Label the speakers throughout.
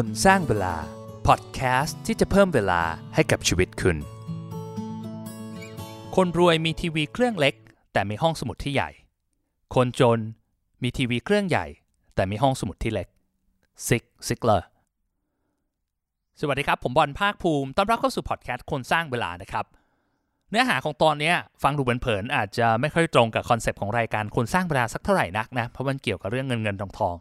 Speaker 1: คนสร้างเวลา พอดแคสต์ที่จะเพิ่มเวลาให้กับชีวิตคุณ คนรวยมีทีวีเครื่องเล็ก แต่มีห้องสมุดที่ใหญ่ คนจนมีทีวีเครื่องใหญ่ แต่มีห้องสมุดที่เล็ก Zig Ziglar สวัสดีครับ ผมบอลภาคภูมิต้อนรับเข้าสู่พอดแคสต์คนสร้างเวลานะครับ เนื้อหาของตอนนี้ฟังดูเผินๆอาจจะไม่ค่อยตรงกับคอนเซปต์ของรายการคนสร้างเวลาสักเท่าไหร่นักนะเพราะมันเกี่ยวกับเรื่องเงินเงินทองทอง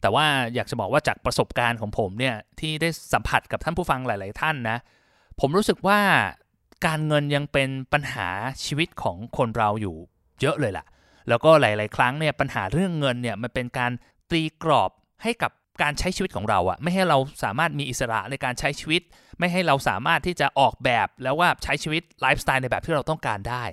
Speaker 1: แต่ว่าอยากจะบอกว่าจากประสบการณ์ของผมเนี่ยที่ได้สัมผัสกับท่านผู้ฟังหลาย ๆ ท่านนะ ผมรู้สึกว่าการเงินยังเป็นปัญหาชีวิตของคนเราอยู่เยอะเลยล่ะ แล้วก็หลาย ๆ ครั้งเนี่ยปัญหาเรื่องเงินเนี่ยมันเป็นการตีกรอบให้กับการใช้ชีวิตของเราอะไม่ให้เราสามารถมีอิสระในการใช้ชีวิต ไม่ให้เราสามารถที่จะออกแบบแล้วว่าใช้ชีวิตไลฟ์สไตล์ในแบบที่เราต้องการได้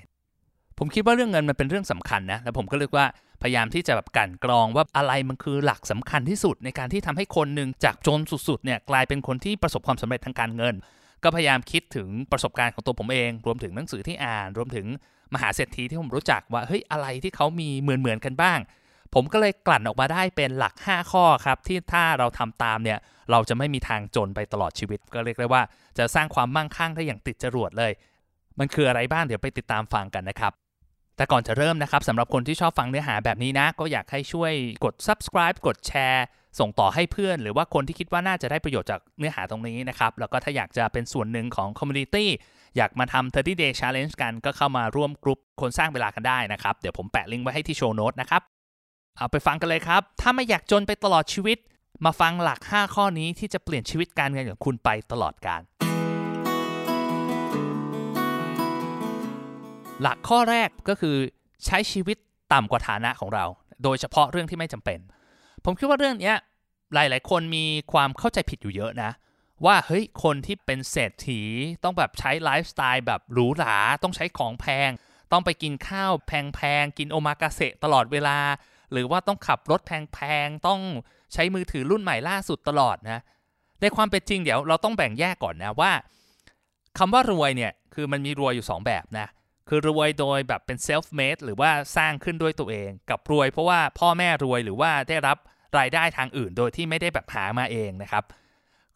Speaker 1: ผมคิดว่าเรื่องเงินมันเป็นเรื่องสำคัญนะ แล้วผมก็เรียกว่า พยายามที่จะแบบกั่นกรองว่าอะไรมันคือหลักสำคัญที่สุด ในการที่ทำให้คนหนึ่งจากจนสุดๆเนี่ยกลายเป็นคนที่ประสบความสำเร็จทางการเงิน ก็พยายามคิดถึงประสบการณ์ของตัวผมเอง รวมถึงหนังสือที่อ่าน รวมถึงมหาเศรษฐีที่ผมรู้จักว่าเฮ้ยอะไรที่เขามีเหมือนๆกันบ้าง ผมก็เลยกลั่นออกมาได้เป็นหลัก 5 ข้อครับที่ถ้าเราทำตามเนี่ยเราจะไม่มีทางจนไปตลอดชีวิต ก็เรียกได้ว่าจะสร้างความมั่งคั่งได้อย่างติดจรวดเลย มันคืออะไรบ้างเดี๋ยวไปติดตามฟังกันนะครับ แต่ก่อนจะเริ่มนะครับสำหรับคนที่ชอบฟังเนื้อหาแบบนี้นะ ก็อยากให้ช่วยกด subscribe กดแชร์ส่งต่อให้เพื่อน หรือว่าคนที่คิดว่าน่าจะได้ประโยชน์จากเนื้อหาตรงนี้นะครับ แล้วก็ถ้าอยากจะเป็นส่วนหนึ่งของ community อยากมาทำ 30 day challenge กันก็เข้ามาร่วมกลุ่มคนสร้างเวลากันได้นะครับ เดี๋ยวผมแปะลิงก์ไว้ให้ที่โชว์โน้ตนะครับ เอาไปฟังกันเลยครับ ถ้าไม่อยากจนไปตลอดชีวิต มาฟังหลัก 5 ข้อนี้ที่จะเปลี่ยนชีวิตการเงินของคุณไปตลอดกาล หลักข้อแรกก็คือใช้ชีวิตต่ำกว่าฐานะของเรา โดยเฉพาะเรื่องที่ไม่จำเป็น ผมคิดว่าเรื่องนี้หลาย ๆ คนมีความเข้าใจผิดอยู่เยอะนะ ว่าเฮ้ยคนที่เป็นเศรษฐีต้องแบบใช้ไลฟ์สไตล์แบบหรูหราต้องใช้ของแพง ต้องไปกินข้าวแพง ๆ กินโอมากาเสะตลอดเวลา หรือว่าต้องขับรถแพง ๆ ต้องใช้มือถือรุ่นใหม่ล่าสุดตลอดนะในความเป็นจริงเดี๋ยวเราต้องแบ่งแยกก่อนนะว่าคำว่ารวยเนี่ยคือมันมีรวยอยู่ 2 แบบนะ คือรวยโดยแบบเป็น self made หรือว่าสร้างขึ้นด้วยตัวเอง กับรวยเพราะว่าพ่อแม่รวยหรือว่าได้รับรายได้ทางอื่น โดยที่ไม่ได้แบบหามาเองนะครับ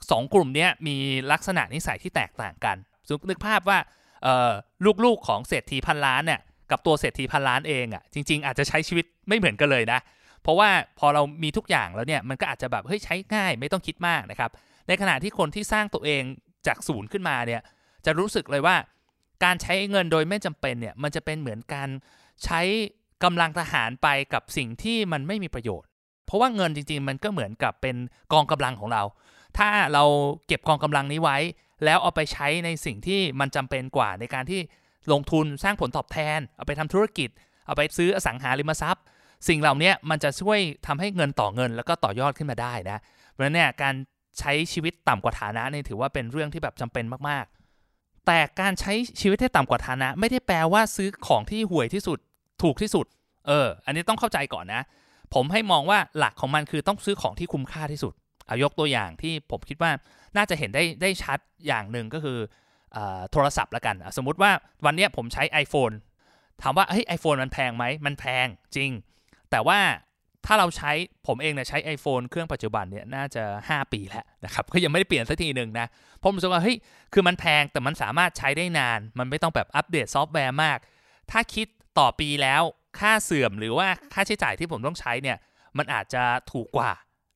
Speaker 1: สองกลุ่มนี้มีลักษณะนิสัยที่แตกต่างกันสมนึกภาพว่าลูกๆของเศรษฐีพันล้านเนี่ยกับตัวเศรษฐีพันล้านเองอะ่ะจริง ๆ อาจจะใช้ชีวิตไม่เหมือนกันเลยนะ เพราะว่าพอเรามีทุกอย่างแล้วเนี่ยมันก็อาจจะแบบเฮ้ยใช้ง่ายไม่ต้องคิดมากนะครับในขณะที่คนที่สร้างตัวเองจากศูนย์ขึ้นมาเนี่ยจะรู้สึกเลยว่า การใช้เงินโดยไม่จำเป็นเนี่ยมันจะเป็นเหมือนการใช้กำลังทหารไปกับสิ่งที่มันไม่มีประโยชน์ เพราะว่าเงินจริง ๆ มันก็เหมือนกับเป็นกองกำลังของเรา ถ้าเราเก็บกองกำลังนี้ไว้ แล้วเอาไปใช้ในสิ่งที่มันจำเป็นกว่าในการที่ลงทุนสร้างผลตอบแทน เอาไปทำธุรกิจ เอาไปซื้ออสังหาริมทรัพย์ สิ่งเหล่านี้มันจะช่วยทำให้เงินต่อเงิน แล้วก็ต่อยอดขึ้นมาได้นะเพราะฉะนั้นเนี่ยการใช้ชีวิตต่ำกว่าฐานะนี่ถือว่าเป็นเรื่องที่แบบจำเป็นมากๆ แต่การใช้ชีวิตให้ต่ำกว่าฐานะ ไม่ได้แปลว่าซื้อของที่ห่วยที่สุดถูกที่สุด เออ อันนี้ต้องเข้าใจก่อนนะ ผมให้มองว่าหลักของมันคือต้องซื้อของที่คุ้มค่าที่สุด เอายกตัวอย่างที่ผมคิดว่าน่าจะเห็นได้ได้ชัดอย่างหนึ่งก็คือโทรศัพท์ละกัน สมมติว่าวันนี้ผมใช้ iPhone ถามว่าเฮ้ย iPhone มันแพงไหม มันแพงจริง แต่ว่า ถ้าเราใช้ผมเองเนี่ยใช้ iPhone เครื่องปัจจุบันเนี่ยน่าจะ 5 ปีแล้วนะครับก็ยังไม่ได้เปลี่ยนสักทีหนึ่งนะผมรู้สึกว่าเฮ้ยคือมันแพงแต่มันสามารถใช้ได้นาน มันไม่ต้องแบบอัปเดตซอฟต์แวร์มาก ถ้าคิดต่อปีแล้วค่าเสื่อมหรือว่าค่าใช้จ่ายที่ผมต้องใช้เนี่ยมันอาจจะถูกกว่า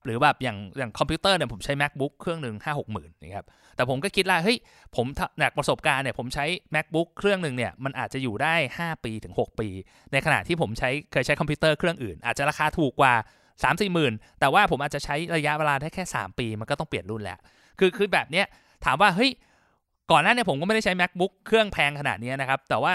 Speaker 1: หรือแบบอย่างอย่างคอมพิวเตอร์เนี่ยผมใช้ MacBook เครื่องหนึ่งห้าหกหมื่นนะครับแต่ผมก็คิดว่าเฮ้ยผมจากประสบการณ์เนี่ยผมใช้ macbook เครื่องหนึ่งเนี่ยมันอาจจะอยู่ได้ 5 ปีถึง 6 ปี ในขณะที่ผมใช้เคยใช้คอมพิวเตอร์เครื่องอื่น อาจจะราคาถูกกว่า 3 4มสี่หมื่นแต่ว่าผมอาจจะใช้ระยะเวลาได้แค่ 3 ปีมันก็ต้องเปลี่ยนรุ่นแล้วคือคือแบบเนี้ยถามว่าเฮ้ยก่อนหน้าเนี้ผมก็ไม่ได้ใช้ macbook เครื่องแพงขนาดนี้นะครับแต่ว่า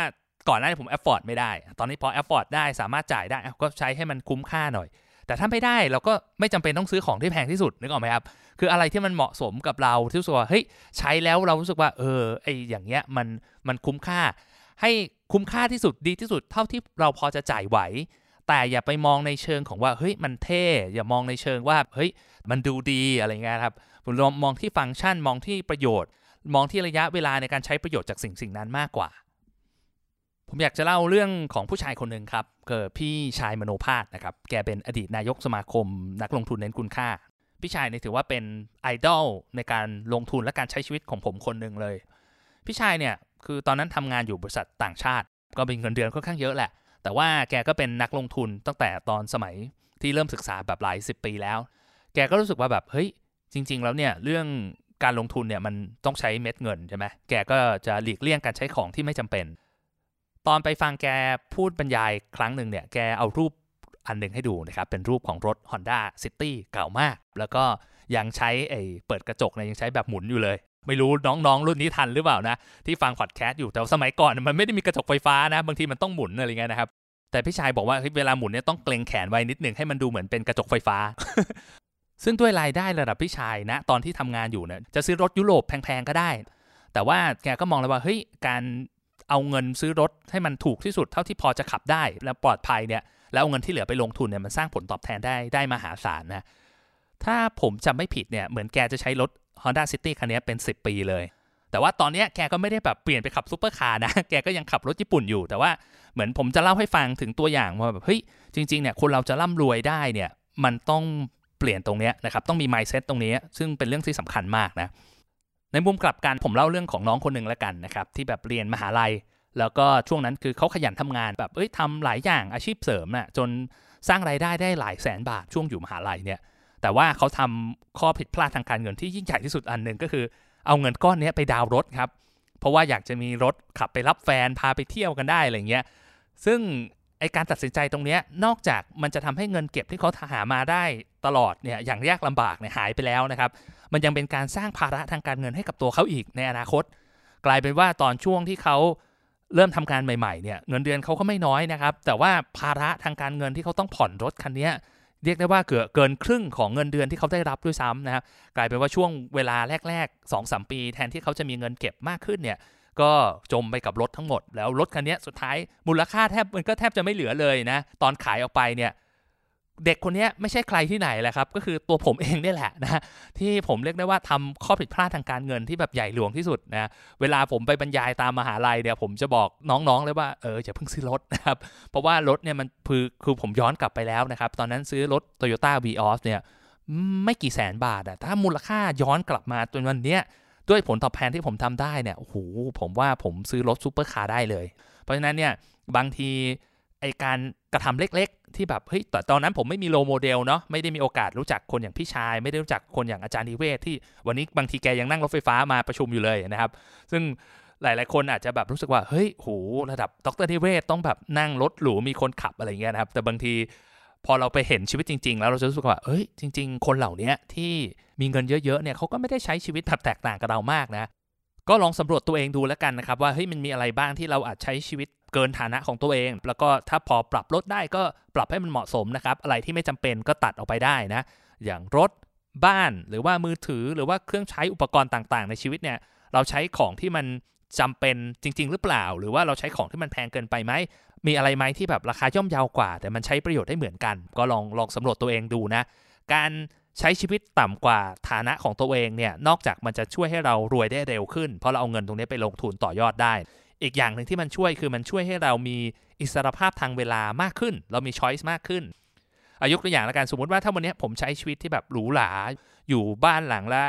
Speaker 1: ก่อนหน้านี้ผม afford ไม่ได้ ตอนนี้พอ afford ได้สามารถจ่ายได้ก็ใช้ให้มันคุ้มค่าหน่อย แต่ถ้าไม่ได้เราก็ไม่จำเป็นต้องซื้อของที่แพงที่สุดนึกออกไหมครับคืออะไรที่มันเหมาะสมกับเราที่รู้สึกว่าเฮ้ยใช้แล้วเรารู้สึกว่าเออไออย่างเงี้ยมันมันคุ้มค่า ให้คุ้มค่าที่สุดดีที่สุดเท่าที่เราพอจะจ่ายไหว แต่อย่าไปมองในเชิงของว่าเฮ้ยมันเท่ อย่ามองในเชิงว่าเฮ้ยมันดูดีอะไรเงี้ยครับผมมองที่ฟังก์ชันมองที่ประโยชน์ มองที่ระยะเวลาในการใช้ประโยชน์จากสิ่งสิ่งนั้นมากกว่า ผมอยากจะเล่าเรื่องของผู้ชายคนหนึ่งครับเกิดพี่ชายมโนภาสนะครับ แกเป็นอดีตนายกสมาคม นักลงทุนเน้นคุณค่า พี่ชายเนี่ยถือว่าเป็นไอดอลในการลงทุนและการใช้ชีวิตของผมคนหนึ่งเลย พี่ชายเนี่ยคือตอนนั้นทำงานอยู่บริษัทต่างชาติ ก็เป็นเงินเดือนค่อนข้างเยอะแหละ แต่ว่าแกก็เป็นนักลงทุนตั้งแต่ตอนสมัยที่เริ่มศึกษาแบบหลายสิบปีแล้ว แกก็รู้สึกว่าแบบเฮ้ยจริง ๆ แล้วเนี่ยเรื่องการลงทุนเนี่ยมันต้องใช้เม็ดเงินใช่ไหมแกก็จะหลีกเลี่ยงการใช้ของที่ไม่จำเป็น ตอนไปฟังแกพูดบรรยายครั้งหนึ่งเนี่ย แกเอารูปอันหนึ่งให้ดูนะครับ เป็นรูปของรถ Honda City เก่ามาก แล้วก็ยังใช้ไอ้เปิดกระจกเนี่ยยังใช้แบบหมุนอยู่เลย ไม่รู้น้องๆ รุ่นนี้ทันหรือเปล่านะ ที่ฟังพอดแคสต์อยู่แต่สมัยก่อนมันไม่ได้มีกระจกไฟฟ้านะ บางทีมันต้องหมุนอะไรเงี้ยนะครับ แต่พี่ชายบอกว่าเวลาหมุนเนี่ยต้องเกรงแขนไว้นิดหนึ่งให้มันดูเหมือนเป็นกระจกไฟฟ้า ซึ่งด้วยรายได้ระดับพี่ชายนะ ตอนที่ทำงานอยู่เนี่ยจะซื้อรถยุโรปแพงๆก็ได้ แต่ว่าแกก็มองเลยว่าเฮ้ยการ เอาเงินซื้อรถให้มันถูกที่สุดเท่าที่พอจะขับได้และปลอดภัยเนี่ยแล้วเอาเงินที่เหลือไปลงทุนเนี่ยมันสร้างผลตอบแทนได้ได้มหาศาลนะถ้าผมจำไม่ผิดเนี่ยเหมือนแกจะใช้รถ Honda City คันนี้เป็น 10 ปีเลย แต่ว่าตอนนี้แกก็ไม่ได้แบบเปลี่ยนไปขับซูเปอร์คาร์นะ แกก็ยังขับรถญี่ปุ่นอยู่ แต่ว่าเหมือนผมจะเล่าให้ฟังถึงตัวอย่างว่าแบบเฮ้ยจริงๆเนี่ยคนเราจะร่ำรวยได้เนี่ยมันต้องเปลี่ยนตรงนี้นะครับต้องมี mindset ตรงนี้ ซึ่งเป็นเรื่องที่สำคัญมากนะ ในมุมกลับกันผมเล่าเรื่องของน้องคนหนึ่งแล้วกันนะครับที่แบบเรียนมหาลัย แล้วก็ช่วงนั้นคือเขาขยันทำงานแบบเอ้ยทำหลายอย่างอาชีพเสริมน่ะจนสร้างไรายได้ได้หลายแสนบาทช่วงอยู่มหาลัยเนี่ยแต่ว่าเขาทำข้อผิดพลาดทางการเงินที่ยิ่งใหญ่ที่สุดอันหนึ่งก็คือ เอาเงินก้อนนี้ไปดาวรถครับเพราะว่าอยากจะมีรถขับไปรับแฟนพาไปเที่ยวกันได้อะไรเงี้ยซึ่งไอการตัดสินใจตรงนี้นอกจากมันจะทำให้เงินเก็บที่เขาหามาได้ ตลอดเนี่ยอย่างยากลำบากเนี่ยหายไปแล้วนะครับ มันยังเป็นการสร้างภาระทางการเงินให้กับตัวเขาอีกในอนาคต กลายเป็นว่าตอนช่วงที่เขาเริ่มทำงานใหม่ๆเนี่ยเงินเดือนเขาก็ไม่น้อยนะครับ แต่ว่าภาระทางการเงินที่เขาต้องผ่อนรถคันนี้เรียกได้ว่าเกือบเกินครึ่งของเงินเดือนที่เขาได้รับด้วยซ้ำนะครับกลายเป็นว่าช่วงเวลาแรกๆ2อสปี แทนที่เขาจะมีเงินเก็บมากขึ้นเนี่ยก็จมไปกับรถทั้งหมด แล้วรถคันนี้สุดท้ายมูลค่าแทบมันก็แทบจะไม่เหลือเลยนะตอนขายออกไปเนี่ย เด็กคนนี้ไม่ใช่ใครที่ไหนแหละครับ ก็คือตัวผมเองนี่แหละนะที่ผมเรียกได้ว่าทำข้อผิดพลาดทางการเงินที่แบบใหญ่หลวงที่สุดนะเวลาผมไปบรรยายตามมหาลัยเนี่ยผมจะบอกน้องๆเลยว่าเอออย่าเพิ่งซื้อรถนะครับเพราะว่ารถเนี่ยมันคือคือผมย้อนกลับไปแล้วนะครับ ตอนนั้นซื้อรถ Toyota v ีออเนี่ยไม่กี่แสนบาทอะถ้ามูลค่าย้อนกลับมาจนวันเนี้ยด้วยผลตอบแทนที่ผมทำได้เนี่ยโอ้โหผมว่าผมซื้อรถซูเปอร์คาร์ได้เลย เพราะฉะนั้นเนี่ยบางที ไอการกระทำเล็ก ๆ ที่แบบเฮ้ยแต่ตอนนั้นผมไม่มีโลโมเดลเนาะไม่ได้มีโอกาสรู้จักคนอย่างพี่ชาย ไม่ได้รู้จักคนอย่างอาจารย์นิเวศที่วันนี้บางทีแกยังนั่งรถไฟฟ้ามาประชุมอยู่เลยนะครับ ซึ่งหลาย ๆ คนอาจจะแบบรู้สึกว่าเฮ้ยโหระดับดรนิเวศต้องแบบนั่งรถหรูมีคนขับอะไรเงี้ยนะครับแต่บางทีพอเราไปเห็นชีวิตจริง ๆ แล้วเราจะรู้สึกว่าเอ้ยจริง ๆ คนเหล่านี้ที่มีเงินเยอะๆเนี่ยเขาก็ไม่ได้ใช้ชีวิตแบบแตกต่างกับเรามากนะก็ลองสำรวจตัวเองดูแล้วกันนะครับว่าเฮ้ยมันมีอะไรบ้างที่เราอาจใช้ชีวิต เกินฐานะของตัวเอง แล้วก็ถ้าพอปรับลดได้ก็ปรับให้มันเหมาะสมนะครับ อะไรที่ไม่จำเป็นก็ตัดออกไปได้นะ อย่างรถบ้านหรือว่ามือถือหรือว่าเครื่องใช้อุปกรณ์ต่างๆ ในชีวิตเนี่ยเราใช้ของที่มันจำเป็นจริง ๆ หรือเปล่า หรือว่าเราใช้ของที่มันแพงเกินไปไหมมีอะไรไหมที่แบบราคาย่อมเยาวกว่า แต่มันใช้ประโยชน์ได้เหมือนกัน ก็ลองลองสำรวจตัวเองดูนะ การใช้ชีวิตต่ำกว่าฐานะของตัวเองเนี่ยนอกจากมันจะช่วยให้เรารวยได้เร็วขึ้น เพราะเราเอาเงินตรงนี้ไปลงทุนต่อยอดได้ อีกอย่างหนึ่งที่มันช่วยคือมันช่วยให้เรามีอิสรภาพทางเวลามากขึ้น เรามีช้อยส์มากขึ้นอายุตัวอย่างละกันสมมติว่าถ้าวันนี้ผมใช้ชีวิตที่แบบหรูหราอยู่บ้านหลังละ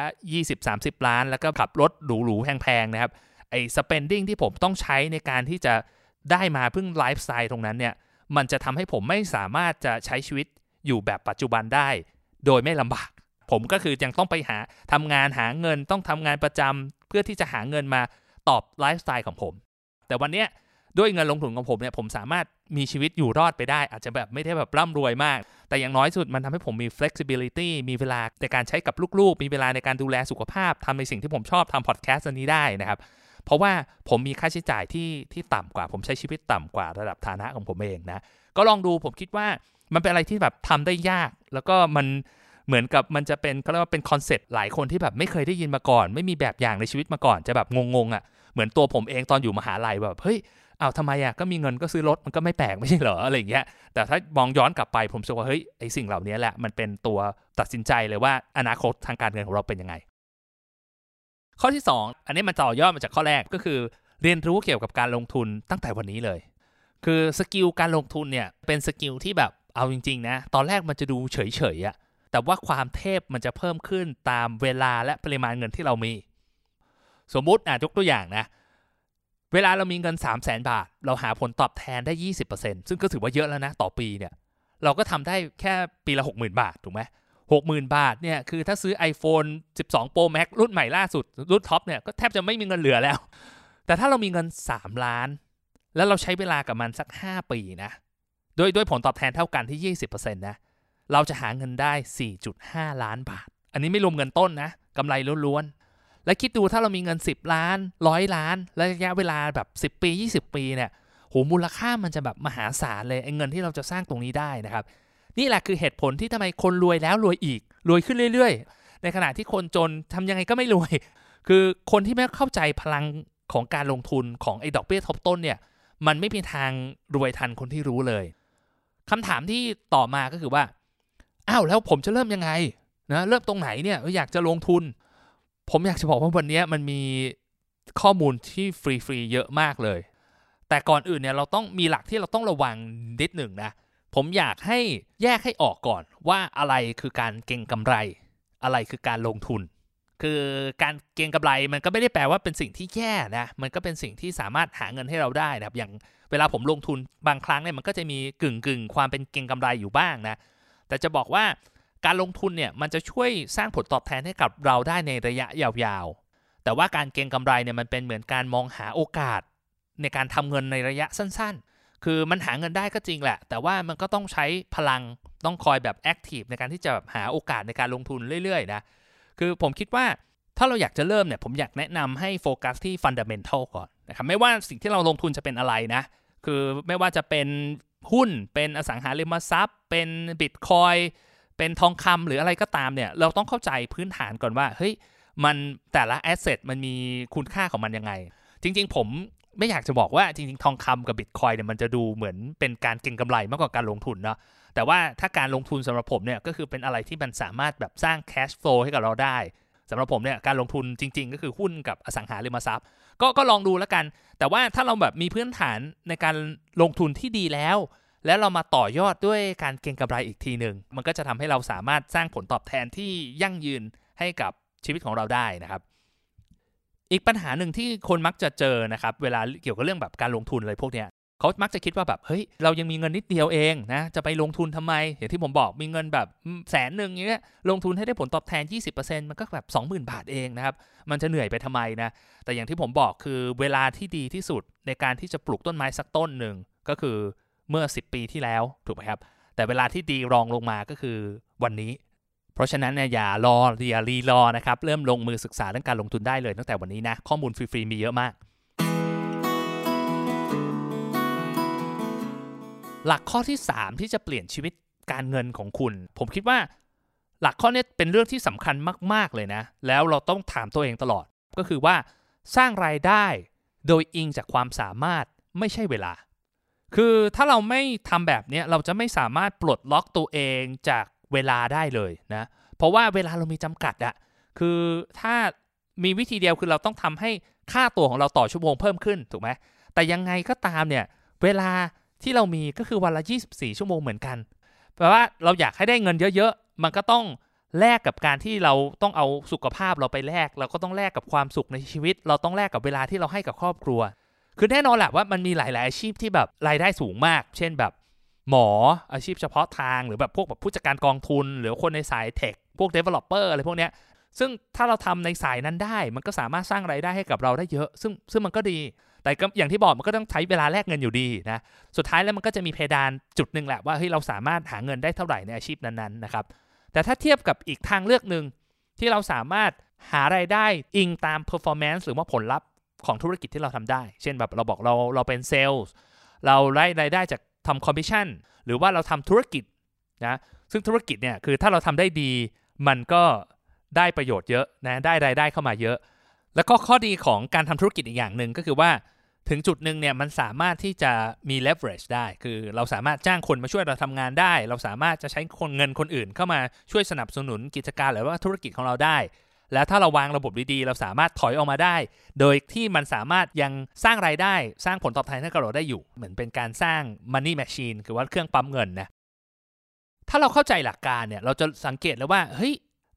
Speaker 1: 20-30 ล้าน แล้วก็ขับรถหรูๆแพงๆนะครับไอ้ spending ที่ผมต้องใช้ในการที่จะได้มาเพึ่งไลฟ์สไตล์ตรงนั้นเนี่ยมันจะทำให้ผมไม่สามารถจะใช้ชีวิตอยู่แบบปัจจุบันได้ โดยไม่ลำบาก ผมก็คือยังต้องไปหาทำงานหาเงินต้องทำงานประจำเพื่อที่จะหาเงินมาตอบไลฟ์สไตล์ของผม แต่วันนี้ด้วยเงินลงทุนของผมเนี่ยผมสามารถมีชีวิตอยู่รอดไปได้ อาจจะแบบไม่ได้แบบร่ำรวยมาก แต่อย่างน้อยสุดมันทำให้ผมมี flexibility มีเวลาในการใช้กับลูกๆ มีเวลาในการดูแลสุขภาพทำในสิ่งที่ผมชอบทำพอดแคสต์อันนี้ได้นะครับ เพราะว่าผมมีค่าใช้จ่ายที่ที่ต่ำกว่า ผมใช้ชีวิตต่ำกว่าระดับฐานะของผมเองนะ ก็ลองดูผมคิดว่ามันเป็นอะไรที่แบบทำได้ยาก แล้วก็มันเหมือนกับมันจะเป็นเขาเรียกว่าเป็นคอนเซ็ปต์หลายคนที่แบบไม่เคยได้ยินมาก่อน ไม่มีแบบอย่างในชีวิตมาก่อนจะแบบงงๆอะ่ะ เหมือนตัวผมเองตอนอยู่มหาลัยแบบเฮ้ยอ้าวทำไมอะก็มีเงินก็ซื้อรถมันก็ไม่แปลกไม่ใช่เหรออะไรเงี้ยแต่ถ้ามองย้อนกลับไปผมรู้สึกว่าเฮ้ยไอสิ่งเหล่านี้แหละมันเป็นตัวตัดสินใจเลยว่าอนาคตทางการเงินของเราเป็นยังไง ข้อที่ 2 อันนี้มันต่อยอดมาจากข้อแรกก็คือ เรียนรู้เกี่ยวกับการลงทุนตั้งแต่วันนี้เลย คือ skill การลงทุนเนี่ยเป็น skill ที่แบบเอาจริงๆนะตอนแรกมันจะดูเฉยๆอะแต่ว่าความเทพมันจะเพิ่มขึ้นตามเวลาและปริมาณเงินที่เรามี สมมุติอะยกตัวอย่างนะ เวลาเรามีเงิน 3 0 0แสนบาท เราหาผลตอบแทนได้ 20%ซึ่งก็ถือว่าเยอะแล้วนะ ต่อปีเนี่ย เราก็ทำได้แค่ปีละ 60,000 บาท ถูกไหมหกหมื่นบาทเนี่ยคือถ้าซื้อ iPhone 12 Pro Max รุ่นใหม่ล่าสุด รุ่นท็อปเนี่ยก็แทบจะไม่มีเงินเหลือแล้ว แต่ถ้าเรามีเงิน 3 ล้าน แล้วเราใช้เวลากับมันสัก 5 ปีนะโดยด้วยผลตอบแทนเท่ากันที่ 20%นะเราจะหาเงินได้ 4.5 ล้านบาท อันนี้ไม่รวมเงินต้นนะกำไรล้วน และคิดดูถ้าเรามีเงิน 10 ล้านร้อยล้าน และระยะเวลาแบบ 10 ปี 20 ปีเนี่ยโหมูลค่ามันจะแบบมหาศาลเลยไอ้เงินที่เราจะสร้างตรงนี้ได้นะครับ นี่แหละคือเหตุผลที่ทำไมคนรวยแล้วรวยอีก รวยขึ้นเรื่อย ๆ ในขณะที่คนจนทำยังไงก็ไม่รวย คือคนที่ไม่เข้าใจพลังของการลงทุนของไอ้ดอกเบี้ยทบต้นเนี่ยมันไม่มีทางรวยทันคนที่รู้เลยคำถามที่ต่อมาก็คือว่าอ้าวแล้วผมจะเริ่มยังไงนะเริ่มตรงไหนเนี่ยอยากจะลงทุน ผมอยากจะบอกว่าวันนี้มันมีข้อมูลที่ฟรีๆเยอะมากเลย แต่ก่อนอื่นเนี่ยเราต้องมีหลักที่เราต้องระวังนิดหนึ่งนะ ผมอยากให้แยกให้ออกก่อนว่าอะไรคือการเก็งกำไร อะไรคือการลงทุน คือการเก็งกำไรมันก็ไม่ได้แปลว่าเป็นสิ่งที่แย่นะ มันก็เป็นสิ่งที่สามารถหาเงินให้เราได้นะครับ อย่างเวลาผมลงทุนบางครั้งเนี่ยมันก็จะมีกึ่งกึ่งความเป็นเก็งกำไรอยู่บ้างนะ แต่จะบอกว่า การลงทุนเนี่ยมันจะช่วยสร้างผลตอบแทนให้กับเราได้ในระยะยาวๆ แต่ว่าการเก็งกำไรเนี่ยมันเป็นเหมือนการมองหาโอกาส ในการทำเงินในระยะสั้นๆ คือมันหาเงินได้ก็จริงแหละ แต่ว่ามันก็ต้องใช้พลังต้องคอยแบบ active ในการที่จะหาโอกาสในการลงทุนเรื่อยๆนะคือผมคิดว่าถ้าเราอยากจะเริ่มเนี่ยผมอยากแนะนำให้โฟกัสที่ fundamental ก่อนนะครับไม่ว่าสิ่งที่เราลงทุนจะเป็นอะไรนะ คือไม่ว่าจะเป็นหุ้นเป็นอสังหาริมทรัพย์ เป็นบิตคอยน์ เป็นทองคำหรืออะไรก็ตามเนี่ย เราต้องเข้าใจพื้นฐานก่อนว่า เฮ้ย มันแต่ละแอสเซทมันมีคุณค่าของมันยังไง จริง ๆ ผมไม่อยากจะบอกว่าจริง ๆ ทองคำกับบิตคอยเนี่ยมันจะดูเหมือนเป็นการเก็งกำไรมากกว่าการลงทุนเนาะ แต่ว่าถ้าการลงทุนสำหรับผมเนี่ยก็คือเป็นอะไรที่มันสามารถแบบสร้างแคชฟลูให้กับเราได้สำหรับผมเนี่ยการลงทุนจริง ๆ ก็คือหุ้นกับอสังหาริมทรัพย์ ก็ก็ลองดูแล้วกัน แต่ว่าถ้าเราแบบมีพื้นฐานในการลงทุนที่ดีแล้ว แล้วเรามาต่อยอดด้วยการเก็งกำไรอีกทีหนึ่งมันก็จะทำให้เราสามารถสร้างผลตอบแทนที่ยั่งยืนให้กับชีวิตของเราได้นะครับ อีกปัญหาหนึ่งที่คนมักจะเจอนะครับ เวลาเกี่ยวกับเรื่องแบบการลงทุนอะไรพวกเนี้ยเขามักจะคิดว่าแบบเฮ้ยเรายังมีเงินนิดเดียวเองนะจะไปลงทุนทำไม อย่างที่ผมบอกมีเงินแบบแสนหนึ่งอย่างเงี้ยลงทุนให้ได้ผลตอบแทน 20%มันก็แบบ 20,000 บาทเองนะครับ มันจะเหนื่อยไปทำไมนะ แต่อย่างที่ผมบอกคือเวลาที่ดีที่สุดในการที่จะปลูกต้นไม้สักต้นหนึ่งก็คือ เมื่อ 10 ปีที่แล้วถูกไหมครับ แต่เวลาที่ดีรองลงมาก็คือวันนี้ เพราะฉะนั้นเนี่ยอย่ารออย่ารีรอนะครับ เริ่มลงมือศึกษาเรื่องการลงทุนได้เลยตั้งแต่วันนี้นะ ข้อมูลฟรีๆมีเยอะมาก หลักข้อที่ 3 ที่จะเปลี่ยนชีวิตการเงินของคุณ ผมคิดว่าหลักข้อนี้เป็นเรื่องที่สำคัญมาก ๆ เลยนะ แล้วเราต้องถามตัวเองตลอด ก็คือว่าสร้างรายได้โดยอิงจากความสามารถไม่ใช่เวลา คือถ้าเราไม่ทำแบบนี้เราจะไม่สามารถปลดล็อกตัวเองจากเวลาได้เลยนะเพราะว่าเวลาเรามีจำกัดอะคือถ้ามีวิธีเดียวคือเราต้องทำให้ค่าตัวของเราต่อชั่วโมงเพิ่มขึ้นถูกไหมแต่ยังไงก็ตามเนี่ยเวลาที่เรามีก็คือวันละ 24 ชั่วโมงเหมือนกันแปลว่าเราอยากให้ได้เงินเยอะๆ มันก็ต้องแลกกับการที่เราต้องเอาสุขภาพเราไปแลก เราก็ต้องแลกกับความสุขในชีวิต เราต้องแลกกับเวลาที่เราให้กับครอบครัว คือแน่นอนแหละว่ามันมีหลาย ๆ อาชีพที่แบบรายได้สูงมาก เช่นแบบหมออาชีพเฉพาะทางหรือแบบพวกแบบผู้จัดการกองทุน หรือคนในสายเทคพวก developer อะไรพวกเนี้ยซึ่งถ้าเราทำในสายนั้นได้ มันก็สามารถสร้างรายได้ให้กับเราได้เยอะ ซึ่งซึ่งมันก็ดี แต่ก็อย่างที่บอกมันก็ต้องใช้เวลาแลกเงินอยู่ดีนะสุดท้ายแล้วมันก็จะมีเพดานจุดหนึ่งแหละว่าเฮ้ยเราสามารถหาเงินได้เท่าไหร่ในอาชีพนั้นๆนะครับแต่ถ้าเทียบกับอีกทางเลือกหนึ่งที่เราสามารถหารายได้อิงตาม performance หรือว่าผลลัพธ์ ของธุรกิจที่เราทำได้ เช่นแบบเราบอกเราเราเป็นเซลล์ เราได้รายได้จากทำคอมมิชชั่น หรือว่าเราทำธุรกิจนะซึ่งธุรกิจเนี่ยคือถ้าเราทำได้ดีมันก็ได้ประโยชน์เยอะนะได้รายได้เข้ามาเยอะ แล้วก็ข้อดีของการทำธุรกิจอีกอย่างหนึ่งก็คือว่าถึงจุดหนึ่งเนี่ยมันสามารถที่จะมี leverage ได้ คือเราสามารถจ้างคนมาช่วยเราทำงานได้ เราสามารถจะใช้คนเงินคนอื่นเข้ามาช่วยสนับสนุนกิจการหรือว่าธุรกิจของเราได้ แล้วถ้าเราวางระบบดีๆ เราสามารถถอยออกมาได้ โดยที่มันสามารถยังสร้างรายได้สร้างผลตอบแทนให้กับเราได้อยู่ เหมือนเป็นการสร้าง money machine คือว่าเครื่องปั๊มเงินนะถ้าเราเข้าใจหลักการเนี่ยเราจะสังเกตเลยว่าเฮ้ย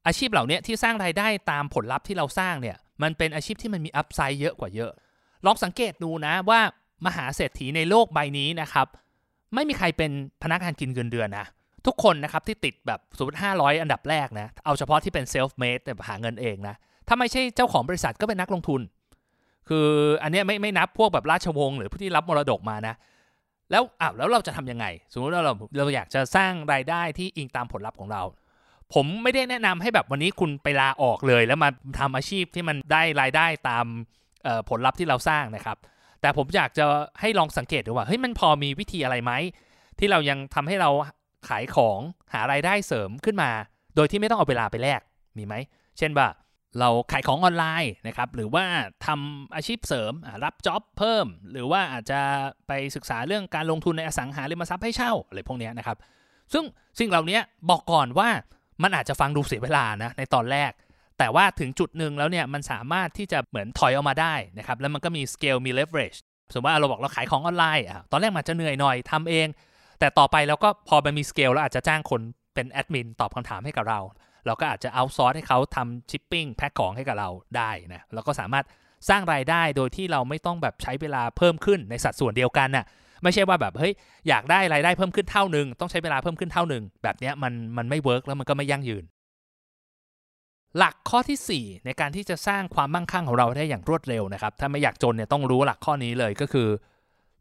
Speaker 1: อาชีพเหล่านี้ที่สร้างรายได้ตามผลลัพธ์ที่เราสร้างเนี่ยมันเป็นอาชีพที่มันมี upside เยอะกว่าเยอะ ลองสังเกตดูนะว่ามหาเศรษฐีในโลกใบนี้นะครับไม่มีใครเป็นพนักงานกินเงินเดือนนะ ทุกคนนะครับที่ติดแบบสมมติ500 อันดับแรกนะเอาเฉพาะที่เป็น self-made แบบหาเงินเองนะถ้าไม่ใช่เจ้าของบริษัทก็เป็นนักลงทุน คืออันนี้ไม่ไม่นับพวกแบบราชวงศ์หรือผู้ที่รับมรดกมานะแล้วอ้าวแล้วเราจะทำยังไง สมมติว่าเราเราอยากจะสร้างรายได้ที่อิงตามผลลัพธ์ของเรา ผมไม่ได้แนะนำให้แบบวันนี้คุณไปลาออกเลย แล้วมาทำอาชีพที่มันได้รายได้ตามผลลัพธ์ที่เราสร้างนะครับ แต่ผมอยากจะให้ลองสังเกตดูว่าเฮ้ยมันพอมีวิธีอะไรไหมที่เรายังทำให้เรา ขายของหารายได้เสริมขึ้นมา โดยที่ไม่ต้องเอาเวลาไปแลกมีไหม เช่นว่าเราขายของออนไลน์นะครับหรือว่าทำอาชีพเสริมรับจ็อบเพิ่ม หรือว่าอาจจะไปศึกษาเรื่องการลงทุนในอสังหาริมทรัพย์ให้เช่าอะไรพวกนี้นะครับ ซึ่งสิ่งเหล่านี้บอกก่อนว่ามันอาจจะฟังดูเสียเวลานะในตอนแรก แต่ว่าถึงจุดหนึ่งแล้วเนี่ยมันสามารถที่จะเหมือนถอยออกมาได้นะครับแล้วมันก็มีสเกลมี leverage สมมติว่าเราบอกเราขายของออนไลน์อะตอนแรกมันจะเหนื่อยหน่อยทำเอง แต่ต่อไปเราก็พอมันมีสเกลแล้วอาจจะจ้างคนเป็นแอดมินตอบคำถามให้กับเรา เราก็อาจจะ outsource ให้เขาทำชิปปิ้งแพ็คของให้กับเราได้นะแล้วก็สามารถสร้างรายได้โดยที่เราไม่ต้องแบบใช้เวลาเพิ่มขึ้นในสัดส่วนเดียวกันน่ะไม่ใช่ว่าแบบเฮ้ยอยากได้รายได้เพิ่มขึ้นเท่าหนึ่งต้องใช้เวลาเพิ่มขึ้นเท่าหนึ่งแบบนี้มันมันไม่ work แล้วมันก็ไม่ยั่งยืน หลักข้อที่ 4 ในการที่จะสร้างความมั่งคั่งของเราได้อย่างรวดเร็วนะครับถ้าไม่อยากจนเนี่ยต้องรู้หลักข้อนี้เลยก็คือ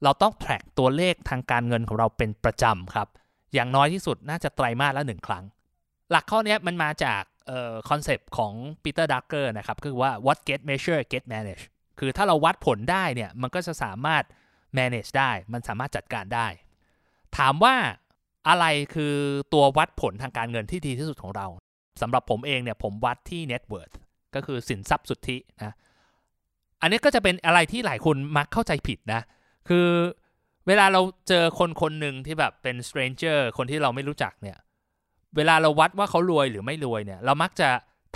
Speaker 1: เราต้อง track ตัวเลขทางการเงินของเราเป็นประจำครับ อย่างน้อยที่สุดน่าจะไตรมาสละหนึ่งครั้ง หลักข้อนี้มันมาจาก concept ของปีเตอร์ดรักเกอร์นะครับคือว่า what get measure get manage คือถ้าเราวัดผลได้เนี่ยมันก็จะสามารถ manage ได้ มันสามารถจัดการได้ ถามว่าอะไรคือตัววัดผลทางการเงินที่ดีที่สุดของเราสำหรับผมเองเนี่ยผมวัดที่ net worth ก็คือสินทรัพย์สุทธินะอันนี้ก็จะเป็นอะไรที่หลายคนมักเข้าใจผิดนะ คือเวลาเราเจอคนคนหนึ่งที่แบบเป็น stranger คนที่เราไม่รู้จักเนี่ย เวลาเราวัดว่าเขารวยหรือไม่รวยเนี่ย เรามักจะ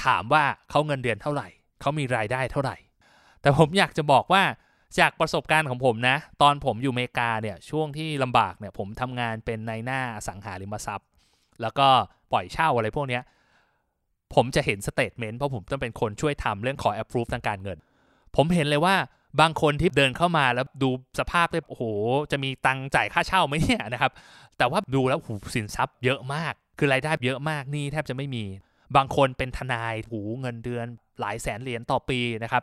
Speaker 1: ถามว่าเขาเงินเดือนเท่าไหร่ เขามีรายได้เท่าไหร่ แต่ผมอยากจะบอกว่าจากประสบการณ์ของผมนะ ตอนผมอยู่อเมริกาเนี่ย ช่วงที่ลำบากเนี่ย ผมทำงานเป็นในหน้าสังหาริมทรัพย์ แล้วก็ปล่อยเช่าอะไรพวกนี้ผมจะเห็นสเตทเมนต์เพราะผมต้องเป็นคนช่วยทำเรื่องขอแอปพรูฟทางการเงิน ผมเห็นเลยว่า บางคนที่เดินเข้ามาแล้วดูสภาพเลยโอ้โห จะมีตังจ่ายค่าเช่าไหมเนี่ยนะครับ แต่ว่าดูแล้วหูสินทรัพย์เยอะมาก คือรายได้เยอะมากนี่แทบจะไม่มี บางคนเป็นทนายหูเงินเดือนหลายแสนเหรียญต่อปีนะครับ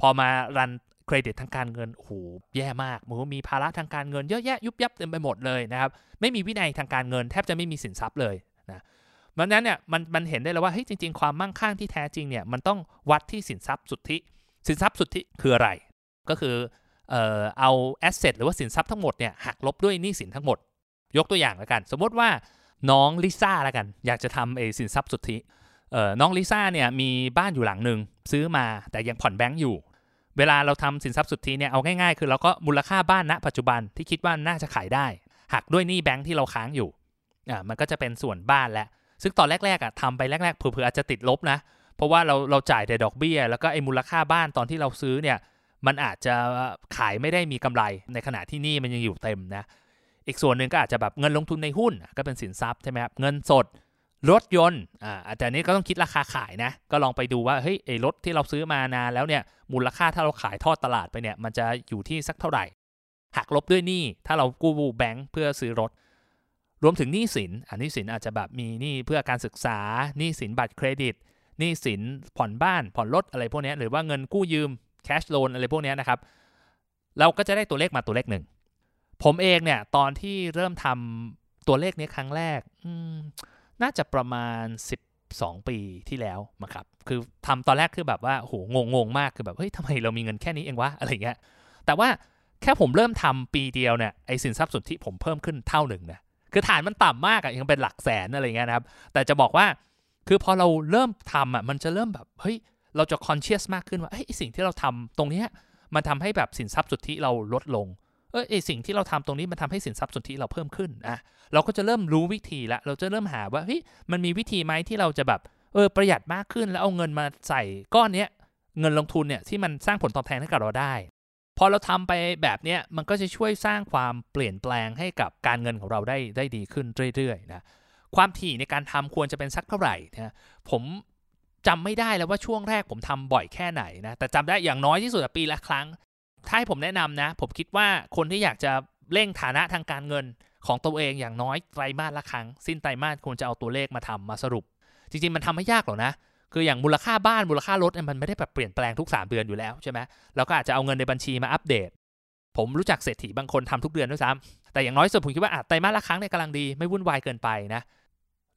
Speaker 1: พอมารันเครดิตทางการเงินโอ้โหแย่มากมันมีภาระทางการเงินเยอะแยะยุบยับเต็มไปหมดเลยนะครับ ไม่มีวินัยทางการเงินแทบจะไม่มีสินทรัพย์เลยนะเพราะนั้นเนี่ยมันมันเห็นได้เลยว่าเฮ้ยจริง ๆ ความมั่งคั่งที่แท้จริงเนี่ยมันต้องวัดที่สินทรัพย์สุทธิ สินทรัพย์สุทธิคืออะไร ก็คือเอ่อเอาแอสเซทหรือว่าสินทรัพย์ทั้งหมดเนี่ยหักลบด้วยหนี้สินทั้งหมด ยกตัวอย่างแล้วกัน สมมติว่าน้องลิซ่าแล้วกัน อยากจะทำเอสินทรัพย์สุทธิเอ่อน้องลิซ่าเนี่ยมีบ้านอยู่หลังหนึ่งซื้อมาแต่ยังผ่อนแบงก์อยู่ เวลาเราทำสินทรัพย์สุทธิเนี่ยเอาง่ายๆ คือเราก็มูลค่าบ้านณปัจจุบันที่คิดว่าน่าจะขายได้ หักด้วยหนี้แบงก์ที่เราค้างอยู่อ่ามันก็จะเป็นส่วนบ้านแล้วซึ่งตอนแรกๆอะทำไปแรกๆเผื่อๆอาจจะติดลบนะ เพราะว่าเราเราจ่ายแต่ดอกเบี้ย แล้วก็ไอ้มูลค่าบ้านตอนที่เราซื้อเนี่ย มันอาจจะขายไม่ได้มีกำไรในขณะที่หนี้มันยังอยู่เต็มนะอีกส่วนหนึ่งก็อาจจะแบบเงินลงทุนในหุ้นก็เป็นสินทรัพย์ใช่ไหมครับเงินสดรถยนต์อ่าแต่นี้ก็ต้องคิดราคาขายนะ ก็ลองไปดูว่าเฮ้ยไอ้รถที่เราซื้อมานานแล้วเนี่ยมูลค่าถ้าเราขายทอดตลาดไปเนี่ยมันจะอยู่ที่สักเท่าไหร่หักลบด้วยหนี้ถ้าเรากู้แบงค์เพื่อซื้อรถ รวมถึงหนี้สินอันนี้สินอาจจะแบบมีหนี้เพื่อการศึกษาหนี้สินบัตรเครดิตหนี้สินผ่อนบ้านผ่อนรถอะไรพวกนี้หรือว่าเงินกู้ยืม แคชโลนอะไรพวกนี้นะครับ เราก็จะได้ตัวเลขมาตัวเลขหนึ่ง ผมเองเนี่ย ตอนที่เริ่มทำตัวเลขนี้ครั้งแรกน่าจะประมาณ 12 ปีที่แล้วมาครับ คือทำตอนแรกคือแบบว่าโหงงงมากคือแบบเฮ้ยทำไมเรามีเงินแค่นี้เองวะอะไรเงี้ย แต่ว่าแค่ผมเริ่มทำปีเดียวเนี่ยไอสินทรัพย์สุทธิผมเพิ่มขึ้นเท่าหนึ่งนะคือฐานมันต่ำมากอะยังเป็นหลักแสนอะไรเงี้ยนะครับ แต่จะบอกว่าคือพอเราเริ่มทำอะมันจะเริ่มแบบเฮ้ย เราจะคอนเชียสมากขึ้นว่าไอสิ่งที่เราทำตรงนี้มันทำให้แบบสินทรัพย์สุทธิเราลดลงเออไอสิ่งที่เราทำตรงนี้มันทำให้สินทรัพย์สุทธิเราเพิ่มขึ้นอะเราก็จะเริ่มรู้วิธีละเราจะเริ่มหาว่าเฮ้ยมันมีวิธีไหมที่เราจะแบบเออประหยัดมากขึ้นแล้วเอาเงินมาใส่ก้อนเนี้ยเงินลงทุนเนี่ยที่มันสร้างผลตอบแทนให้กับเราได้พอเราทำไปแบบเนี้ยมันก็จะช่วยสร้างความเปลี่ยนแปลงให้กับการเงินของเราได้ได้ดีขึ้นเรื่อยๆนะความถี่ในการทำควรจะเป็นสักเท่าไหร่นะผม จำไม่ได้แล้วว่าช่วงแรกผมทำบ่อยแค่ไหนนะ แต่จำได้อย่างน้อยที่สุดปีละครั้ง ถ้าให้ผมแนะนำนะ ผมคิดว่าคนที่อยากจะเร่งฐานะทางการเงินของตัวเองอย่างน้อยไตรมาสละครั้ง สิ้นไตรมาสควรจะเอาตัวเลขมาทำมาสรุป จริงๆ มันทำไม่ยากหรอกนะ คืออย่างมูลค่าบ้านมูลค่ารถมันไม่ได้แบบเปลี่ยนแปลงทุก 3 เดือนอยู่แล้วใช่ไหมเราก็อาจจะเอาเงินในบัญชีมาอัปเดต ผมรู้จักเศรษฐีบางคนทำทุกเดือนด้วยซ้ำแต่อย่างน้อยสุดผมคิดว่าไตรมาสละครั้งเนี่ยกำลังดีไม่วุ่นวายเกินไปนะ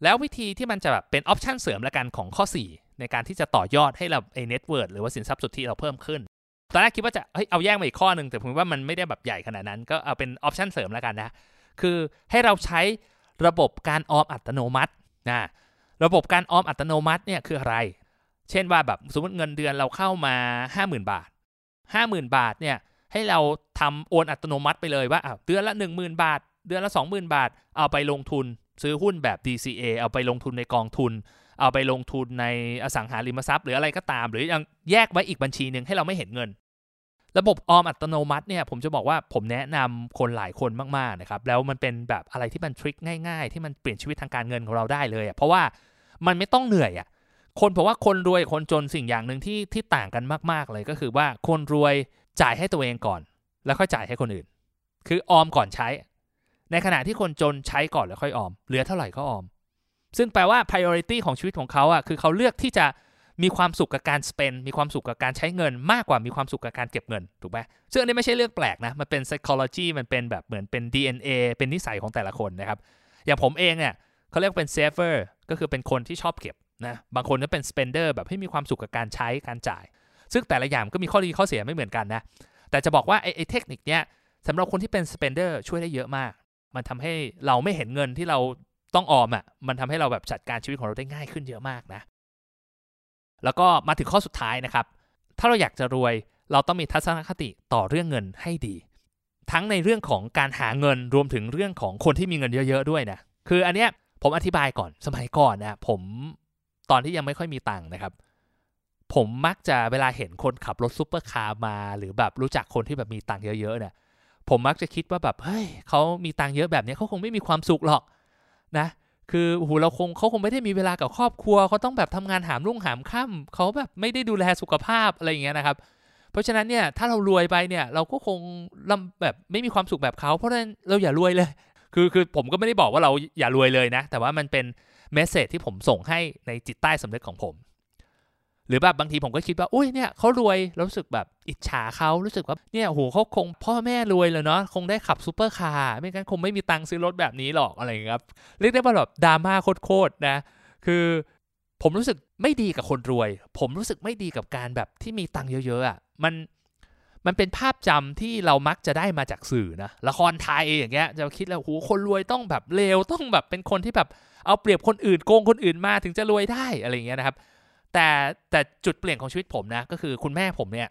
Speaker 1: แล้ววิธีที่มันจะแบบเป็น option เสริมละกันของข้อ4 ในการที่จะต่อยอดให้เราไอ้ net worth หรือว่าสินทรัพย์สุทธิเราเพิ่มขึ้น ตอนแรกคิดว่าจะเฮ้ยเอาแยกมาอีกข้อหนึ่งแต่ผมว่ามันไม่ได้แบบใหญ่ขนาดนั้น ก็เอาเป็น option เสริมละกันนะคือให้เราใช้ระบบการออมอัตโนมัตินะระบบการออมอัตโนมัติเนี่ยคืออะไร เช่นว่าแบบสมมติเงินเดือนเราเข้ามา 50,000 บาท 50,000 บาทเนี่ยให้เราทำโอนอัตโนมัติไปเลยว่าเดือนละ 10,000 บาท เดือนละ 20,000 บาท เอาไปลงทุนซื้อหุ้นแบบ DCA เอาไปลงทุนในกองทุน เอาไปลงทุนในอสังหาริมทรัพย์ หรืออะไรก็ตาม หรือยังแยกไว้อีกบัญชีหนึ่งให้เราไม่เห็นเงิน ระบบออมอัตโนมัติเนี่ยผมจะบอกว่าผมแนะนำคนหลายคนมากๆนะครับแล้วมันเป็นแบบอะไรที่มันทริคง่ายๆ ที่มันเปลี่ยนชีวิตทางการเงินของเราได้เลยเพราะว่ามันไม่ต้องเหนื่อยอะคนเพราะว่าคนรวยคนจนสิ่งอย่างหนึ่งที่ที่ต่างกันมาก ๆ เลยก็คือว่าคนรวยจ่ายให้ตัวเองก่อน แล้วค่อยจ่ายให้คนอื่น คือออมก่อนใช้ ในขณะที่คนจนใช้ก่อนแล้วค่อยออม เหลือเท่าไหร่ก็ออม ซึ่งแปลว่า priority ของชีวิตของเขาอะคือเขาเลือกที่จะมีความสุขกับการ spend มีความสุขกับการใช้เงิน มากกว่ามีความสุขกับการเก็บเงินถูกไหมซึ่งอันนี้ไม่ใช่เรื่องแปลกนะ มันเป็น psychology มันเป็นแบบเหมือนเป็น DNA เป็นนิสัยของแต่ละคนนะครับ อย่างผมเองเนี่ยเขาเรียกเป็น saver ก็คือเป็นคนที่ชอบเก็บนะ บางคนก็เป็น spender แบบให้มีความสุขกับการใช้การจ่าย ซึ่งแต่ละอย่างก็มีข้อดีข้อเสียไม่เหมือนกันนะ แต่จะบอกว่าไอ้เทคนิคเนี้ยสำหรับคนที่เป็น spender ช่วยได้เยอะมาก มันทำให้เราไม่เห็นเงินที่เรา ต้องออมอะ่ะมันทำให้เราแบบจัดการชีวิตของเราได้ง่ายขึ้นเยอะมากนะ แล้วก็มาถึงข้อสุดท้ายนะครับ ถ้าเราอยากจะรวยเราต้องมีทัศนคติต่อเรื่องเงินให้ดี ทั้งในเรื่องของการหาเงินรวมถึงเรื่องของคนที่มีเงินเยอะ ๆ ด้วยนะคืออันเนี้ยผมอธิบายก่อนสมัยก่อนนะผมตอนที่ยังไม่ค่อยมีตังค์นะครับ ผมมักจะเวลาเห็นคนขับรถซุปเปอร์คาร์มา หรือแบบรู้จักคนที่แบบมีตังค์เยอะๆเนี่ยผมมักจะคิดว่าแบบเฮ้ยเขามีตังค์เยอะแบบนี้เขาคงไม่มีความสุขหรอก นะ คือโอ้โหเราคงเขาคงไม่ได้มีเวลากับครอบครัวเขาต้องแบบทำงานหามรุ่งหามค่ำเขาแบบไม่ได้ดูแลสุขภาพอะไรอย่างเงี้ยนะครับเพราะฉะนั้นเนี่ยถ้าเรารวยไปเนี่ยเราก็คงลำแบบไม่มีความสุขแบบเขาเพราะฉะนั้นเราอย่ารวยเลย คือคือผมก็ไม่ได้บอกว่าเราอย่ารวยเลยนะ แต่ว่ามันเป็น message ที่ผมส่งให้ในจิตใต้สำนึกของผม หรือแบบบางทีผมก็คิดว่า อุ้ยเนี่ยเขารวยรู้สึกแบบอิจฉาเขารู้สึกว่าเนี่ยโหเขาคงพ่อแม่รวยเลยเนาะคงได้ขับซูเปอร์คาร์ไม่งั้นคงไม่มีตังค์ซื้อรถแบบนี้หรอกอะไรอย่างเงี้ยครับเรียกได้ว่าแบบดราม่าโคตรๆนะ คือผมรู้สึกไม่ดีกับคนรวย ผมรู้สึกไม่ดีกับการแบบที่มีตังค์เยอะๆอะมันมันเป็นภาพจำที่เรามักจะได้มาจากสื่อนะละครไทยอย่างเงี้ยจะคิดแล้วโหคนรวยต้องแบบเลวต้องแบบเป็นคนที่แบบเอาเปรียบคนอื่นโกงคนอื่นมาถึงจะรวยได้อะไรอย่างเงี้ยนะครับ แต่แต่จุดเปลี่ยนของชีวิตผมนะ ก็คือคุณแม่ผมเนี่ย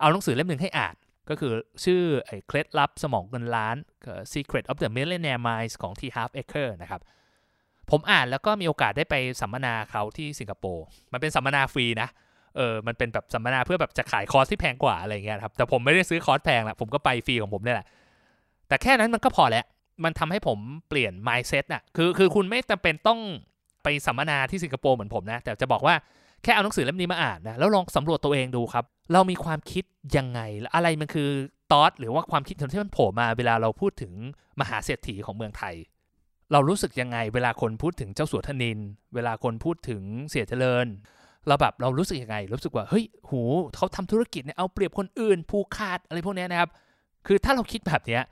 Speaker 1: เอาหนังสือเล่มหนึ่งให้อ่าน ก็คือชื่อไอ้เคล็ดลับสมองเงินล้าน Secret of the Millionaire Minds ของ T Half Acre นะครับ ผมอ่านแล้วก็มีโอกาสได้ไปสัมมนาเขาที่สิงคโปร์ มันเป็นสัมมนาฟรีนะ เออ มันเป็นแบบสัมมนาเพื่อแบบจะขายคอร์สที่แพงกว่าอะไรเงี้ยครับ แต่ผมไม่ได้ซื้อคอร์สแพงละผมก็ไปฟรีของผมนี่แหละ แต่แค่นั้นมันก็พอแล้ว มันทำให้ผมเปลี่ยน mindset น่ะ คือ คือคุณไม่จำเป็นต้องไปสัมมนาที่สิงคโปร์เหมือนผมนะ แต่จะบอกว่า แค่เอาหนังสือเล่มนี้มาอ่านนะแล้วลองสำรวจตัวเองดูครับ เรามีความคิดยังไงอะไรมันคือ thoughts หรือว่าความคิดที่มันโผล่มาเวลาเราพูดถึงมหาเศรษฐีของเมืองไทย เรารู้สึกยังไง เวลาคนพูดถึงเจ้าสัวธนิน เวลาคนพูดถึงเสียเจริญเราแบบเรารู้สึกยังไง รู้สึกว่าเฮ้ยหูเขาทำธุรกิจเนี่ยเอาเปรียบคนอื่นผูกขาดอะไรพวกนี้นะครับ คือถ้าเราคิดแบบเนี้ย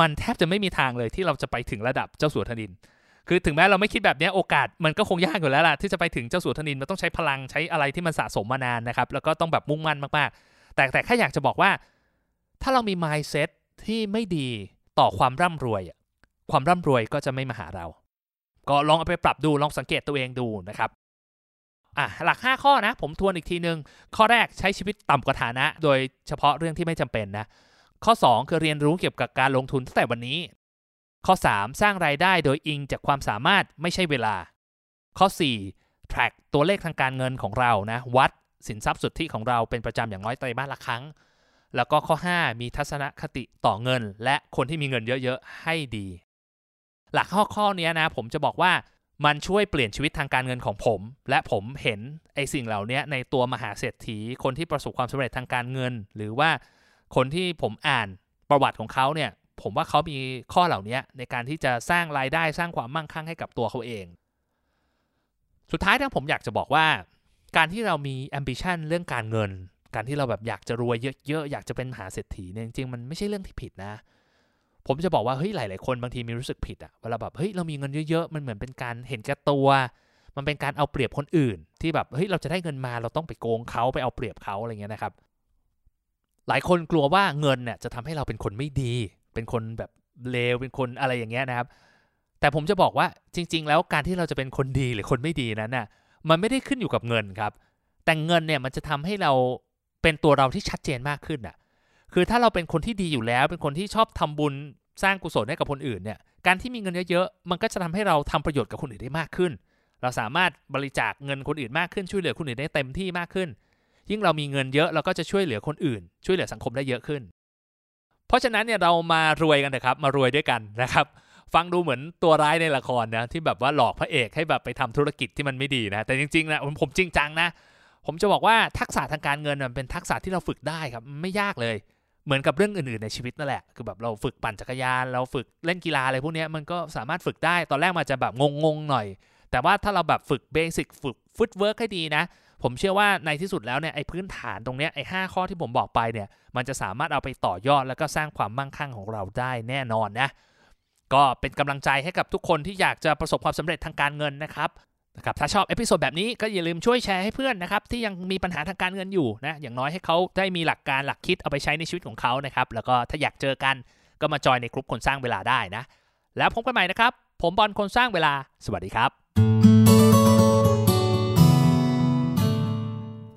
Speaker 1: มันแทบจะไม่มีทางเลยที่เราจะไปถึงระดับเจ้าสัวธนิน คือถึงแม้เราไม่คิดแบบนี้โอกาสมันก็คงยากอยู่แล้วล่ะที่จะไปถึงเจ้าสัวธนินมันต้องใช้พลังใช้อะไรที่มันสะสมมานานนะครับแล้วก็ต้องแบบมุ่งมั่นมากๆ แต่แต่แค่อยากจะบอกว่า ถ้าเรามี mindset ที่ไม่ดีต่อความร่ำรวยความร่ำรวยก็จะไม่มาหาเรา ก็ลองเอาไปปรับดูลองสังเกตตัวเองดูนะครับอะหลัก 5 ข้อนะ ผมทวนอีกทีนึง ข้อแรกใช้ชีวิตต่ำกว่าฐานะ โดยเฉพาะเรื่องที่ไม่จำเป็นนะ ข้อ 2 คือเรียนรู้เกี่ยวกับการลงทุนตั้งแต่วันนี้ ข้อ 3 สร้างรายได้โดยอิงจากความสามารถไม่ใช่เวลา ข้อ 4 track ตัวเลขทางการเงินของเรานะวัดสินทรัพย์สุทธิของเราเป็นประจำอย่างน้อยไตรมาสละครั้ง แล้วก็ข้อ 5 มีทัศนคติต่อเงิน และคนที่มีเงินเยอะๆให้ดี หลักข้อข้อนี้นะผมจะบอกว่ามันช่วยเปลี่ยนชีวิตทางการเงินของผม และผมเห็นไอ้สิ่งเหล่านี้ในตัวมหาเศรษฐี คนที่ประสบความสำเร็จทางการเงิน หรือว่าคนที่ผมอ่านประวัติของเขาเนี่ย ผมว่าเขามีข้อเหล่านี้ในการที่จะสร้างรายได้สร้างความมั่งคั่งให้กับตัวเขาเอง สุดท้ายทั้งผมอยากจะบอกว่า การที่เรามี ambition เรื่องการเงิน การที่เราแบบอยากจะรวยเยอะๆอยากจะเป็นมหาเศรษฐีเนี่ยจริงๆมันไม่ใช่เรื่องที่ผิดนะ ผมจะบอกว่าเฮ้ยหลายๆคนบางทีมีรู้สึกผิดอะเวลาแบบเฮ้ยเรามีเงินเยอะๆมันเหมือนเป็นการเห็นแก่ตัว มันเป็นการเอาเปรียบคนอื่น ที่แบบเฮ้ยเราจะได้เงินมาเราต้องไปโกงเขาไปเอาเปรียบเขาอะไรเงี้ยนะครับหลายคนกลัวว่าเงินเนี่ยจะทำให้เราเป็นคนไม่ดี เป็นคนแบบเลวเป็นคนอะไรอย่างเงี้ยนะครับ แต่ผมจะบอกว่าจริง ๆ แล้วการที่เราจะเป็นคนดีหรือคนไม่ดีนั้นน่ะมันไม่ได้ขึ้นอยู่กับเงินครับ แต่เงินเนี่ยมันจะทำให้เราเป็นตัวเราที่ชัดเจนมากขึ้นน่ะคือถ้าเราเป็นคนที่ดีอยู่แล้ว เป็นคนที่ชอบทำบุญสร้างกุศลให้กับคนอื่นเนี่ยการที่มีเงินเยอะๆมันก็จะทำให้เราทำประโยชน์กับคนอื่นได้มากขึ้น เราสามารถบริจาคเงินคนอื่นมากขึ้นช่วยเหลือคนอื่นได้เต็มที่มากขึ้น ยิ่งเรามีเงินเยอะเราก็จะช่วยเหลือคนอื่น ช่วยเหลือสังคมได้เยอะขึ้น เพราะฉะนั้นเนี่ยเรามารวยกันเถอะครับ มารวยด้วยกันนะครับฟังดูเหมือนตัวร้ายในละครนะที่แบบว่าหลอกพระเอกให้แบบไปทำธุรกิจที่มันไม่ดีนะแต่จริงๆนะผมผมจริงจังนะ ผมจะบอกว่าทักษะทางการเงินมันเป็นทักษะที่เราฝึกได้ครับไม่ยากเลย เหมือนกับเรื่องอื่นๆในชีวิตนั่นแหละ คือแบบเราฝึกปั่นจักรยาน เราฝึกเล่นกีฬาอะไรพวกนี้มันก็สามารถฝึกได้ตอนแรกมันจะแบบงงๆหน่อย แต่ว่าถ้าเราแบบฝึก basic ฝึก footwork ให้ดีนะ ผมเชื่อว่าในที่สุดแล้วเนี่ยไอ้พื้นฐานตรงเนี้ยไอ้ห้าข้อที่ผมบอกไปเนี่ยมันจะสามารถเอาไปต่อยอดแล้วก็สร้างความมั่งคั่งของเราได้แน่นอนนะก็เป็นกำลังใจให้กับทุกคนที่อยากจะประสบความสำเร็จทางการเงินนะครับนะครับถ้าชอบ episode แบบนี้ก็อย่าลืมช่วยแชร์ให้เพื่อนนะครับที่ยังมีปัญหาทางการเงินอยู่นะอย่างน้อยให้เขาได้มีหลักการหลักคิดเอาไปใช้ในชีวิตของเขานะครับแล้วก็ถ้าอยากเจอกันก็มาจอยในกลุ่มคนสร้างเวลาได้นะ แล้วพบกันใหม่นะครับ ผมบอลคนสร้างเวลา สวัสดีครับ